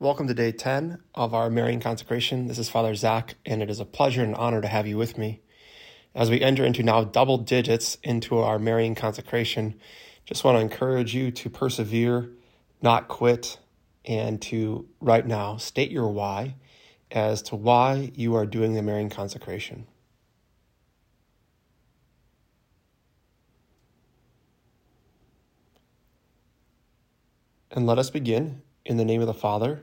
Welcome to day 10 of our Marian consecration. This is Father Zach, and it is a pleasure and honor to have you with me. As we enter into now double digits into our Marian consecration, just want to encourage you to persevere, not quit, and to right now state your why as to why you are doing the Marian consecration. And let us begin in the name of the Father,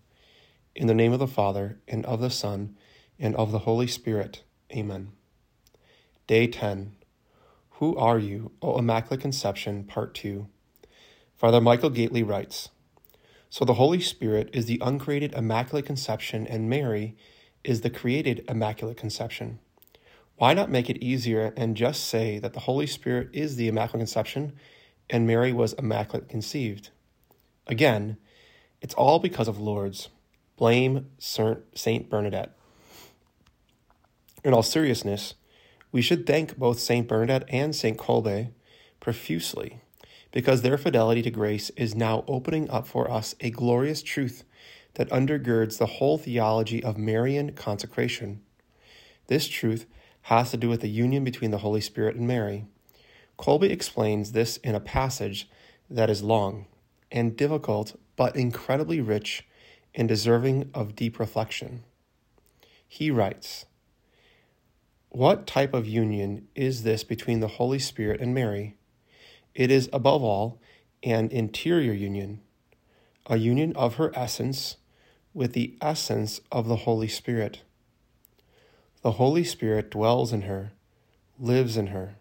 In the name of the Father, and of the Son, and of the Holy Spirit. Amen. Day 10. Who are you, O Immaculate Conception, Part 2. Father Michael Gaitley writes So the Holy Spirit is the uncreated Immaculate Conception, and Mary is the created Immaculate Conception. Why not make it easier and just say that the Holy Spirit is the Immaculate Conception and Mary was Immaculate conceived? Again, it's all because of Lourdes. Blame Saint Bernadette. In all seriousness, we should thank both Saint Bernadette and Saint Kolbe profusely because their fidelity to grace is now opening up for us a glorious truth that undergirds the whole theology of Marian consecration. This truth has to do with the union between the Holy Spirit and Mary. Kolbe explains this in a passage that is long and difficult but incredibly rich and deserving of deep reflection. He writes, What type of union is this between the Holy Spirit and Mary? It is, above all, an interior union, a union of her essence with the essence of the Holy Spirit. The Holy Spirit dwells in her, lives in her.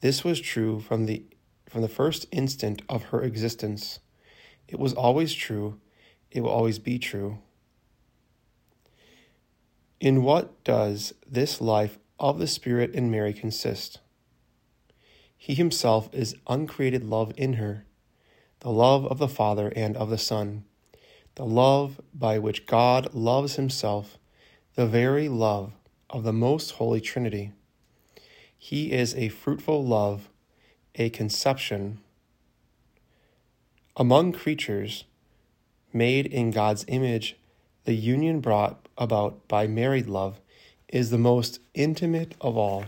This was true from the, from the first instant of her existence. It was always true it will always be true. In what does this life of the Spirit in Mary consist? He himself is uncreated love in her, the love of the Father and of the Son, the love by which God loves himself, the very love of the most holy Trinity. He is a fruitful love, a conception. Among creatures, made in God's image, the union brought about by married love is the most intimate of all.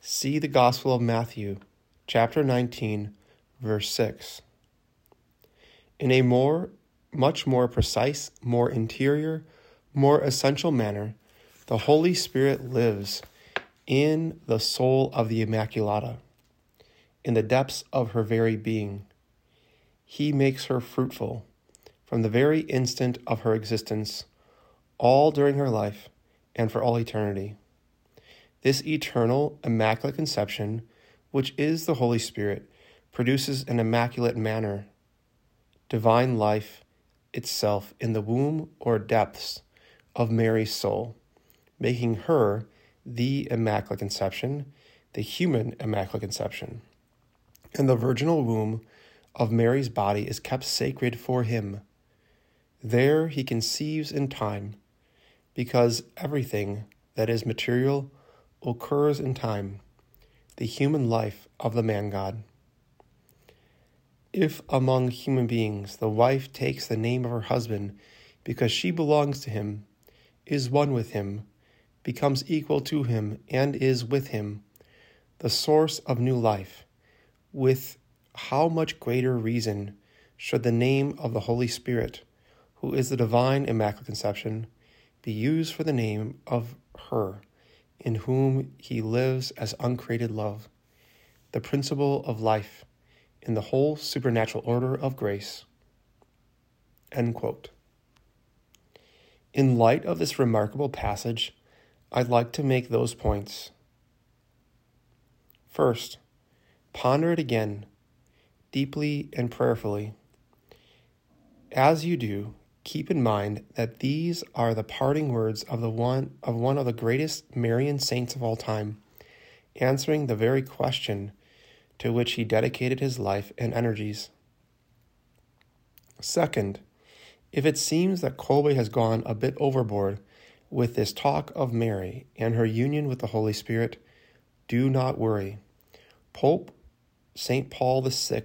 See the Gospel of Matthew, chapter 19, verse 6. In a more, much more precise, more interior, more essential manner, the Holy Spirit lives in the soul of the Immaculata, in the depths of her very being. He makes her fruitful from the very instant of her existence, all during her life, and for all eternity. This eternal, immaculate conception, which is the Holy Spirit, produces an immaculate manner, divine life itself in the womb or depths of Mary's soul, making her the Immaculate Conception, the human Immaculate Conception. And the virginal womb of Mary's body is kept sacred for him there he conceives in time, because everything that is material occurs in time, the human life of the man God. If among human beings the wife takes the name of her husband because she belongs to him, is one with him, becomes equal to him, and is with him, the source of new life, with how much greater reason should the name of the Holy Spirit who is the divine Immaculate Conception, be used for the name of her, in whom he lives as uncreated love, the principle of life in the whole supernatural order of grace. In light of this remarkable passage, I'd like to make those points. First, ponder it again, deeply and prayerfully. As you do, Keep in mind that these are the parting words of the one of one of the greatest Marian saints of all time, answering the very question to which he dedicated his life and energies. Second, if it seems that Kolbe has gone a bit overboard with this talk of Mary and her union with the Holy Spirit, do not worry. Pope St. Paul VI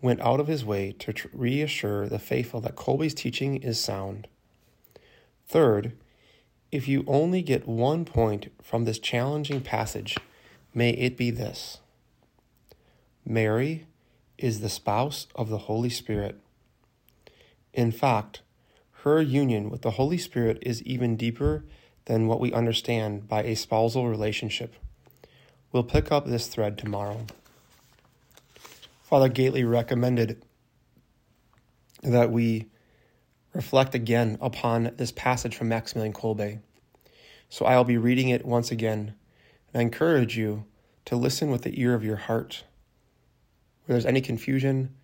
went out of his way to tr- reassure the faithful that Kolbe's teaching is sound. Third, if you only get one point from this challenging passage, may it be this Mary is the spouse of the Holy Spirit. In fact, her union with the Holy Spirit is even deeper than what we understand by a spousal relationship. We'll pick up this thread tomorrow. Father Gaitley recommended that we reflect again upon this passage from Maximilian Kolbe. So I'll be reading it once again, and I encourage you to listen with the ear of your heart. Where there's any confusion,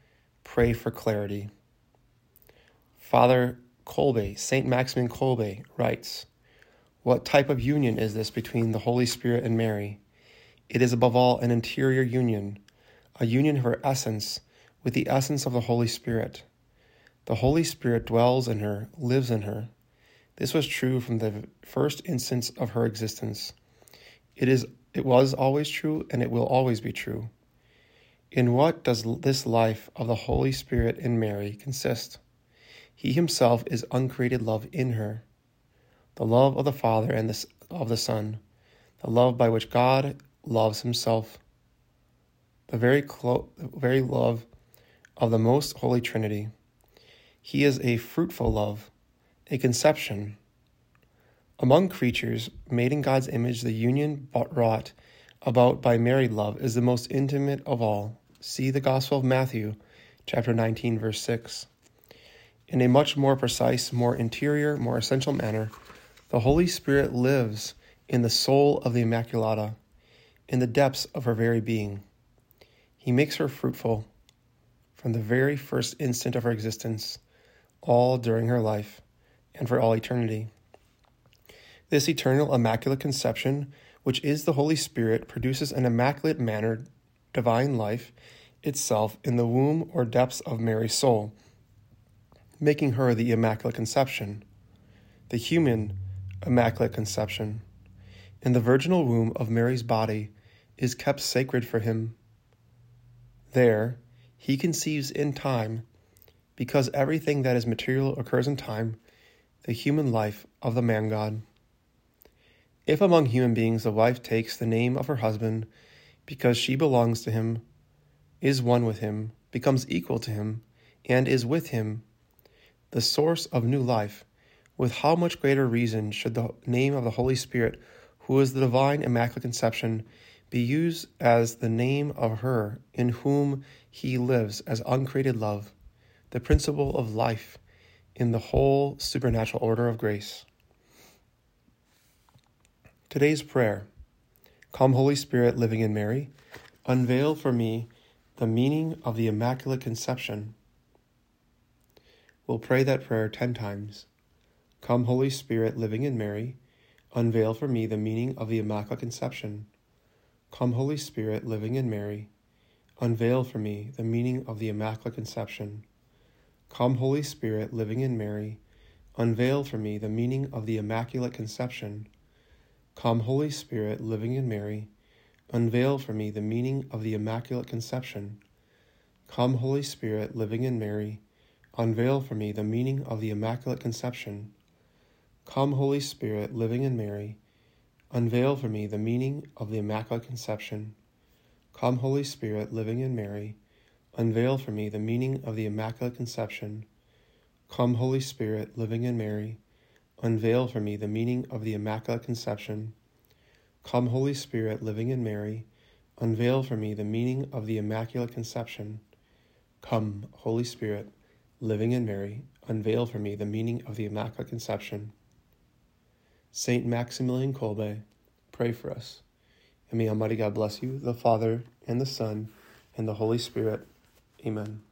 pray for clarity. Father Kolbe, St. Maximilian Kolbe, writes What type of union is this between the Holy Spirit and Mary? It is above all an interior union a union of her essence with the essence of the Holy Spirit. The Holy Spirit dwells in her, lives in her. This was true from the first instance of her existence. It is it was always true and it will always be true. In what does this life of the Holy Spirit in Mary consist? He himself is uncreated love in her, the love of the Father and the, of the Son, the love by which God loves himself the very, very love of the most holy Trinity. He is a fruitful love, a conception. Among creatures made in God's image, the union wrought about by married love is the most intimate of all. See the Gospel of Matthew, chapter 19, verse 6. In a much more precise, more interior, more essential manner, the Holy Spirit lives in the soul of the Immaculata, in the depths of her very being. He makes her fruitful from the very first instant of her existence, all during her life, and for all eternity. This eternal immaculate conception, which is the Holy Spirit, produces an immaculate manner, divine life itself in the womb or depths of Mary's soul, making her the Immaculate Conception, the human Immaculate Conception. In the virginal womb of Mary's body is kept sacred for him there, he conceives in time, because everything that is material occurs in time, the human life of the man God. If among human beings the wife takes the name of her husband because she belongs to him, is one with him, becomes equal to him, and is with him, the source of new life, with how much greater reason should the name of the Holy Spirit, who is the divine Immaculate Conception, be used as the name of her in whom he lives as uncreated love, the principle of life in the whole supernatural order of grace. Today's prayer Come, Holy Spirit, living in Mary, unveil for me the meaning of the Immaculate Conception. We'll pray that prayer ten times. Come, Holy Spirit, living in Mary, unveil for me the meaning of the Immaculate Conception. Come, Holy Spirit, living in Mary, unveil for me the meaning of the Immaculate Conception. Come, Holy Spirit, living in Mary, unveil for me the meaning of the Immaculate Conception. Come, Holy Spirit, living in Mary, unveil for me the meaning of the Immaculate Conception. Come, Holy Spirit, living in Mary, unveil for me the meaning of the Immaculate Conception. Come, Holy Spirit, living in Mary, Unveil for me the meaning of the Immaculate Conception. Come, Holy Spirit, living in Mary, unveil for me the meaning of the Immaculate Conception. Come, Holy Spirit, living in Mary, unveil for me the meaning of the Immaculate Conception. Come, Holy Spirit, living in Mary, unveil for me the meaning of the Immaculate Conception. Come, Holy Spirit, living in Mary, unveil for me the meaning of the Immaculate Conception. Saint Maximilian Kolbe, pray for us. And may Almighty God bless you, the Father, and the Son, and the Holy Spirit. Amen.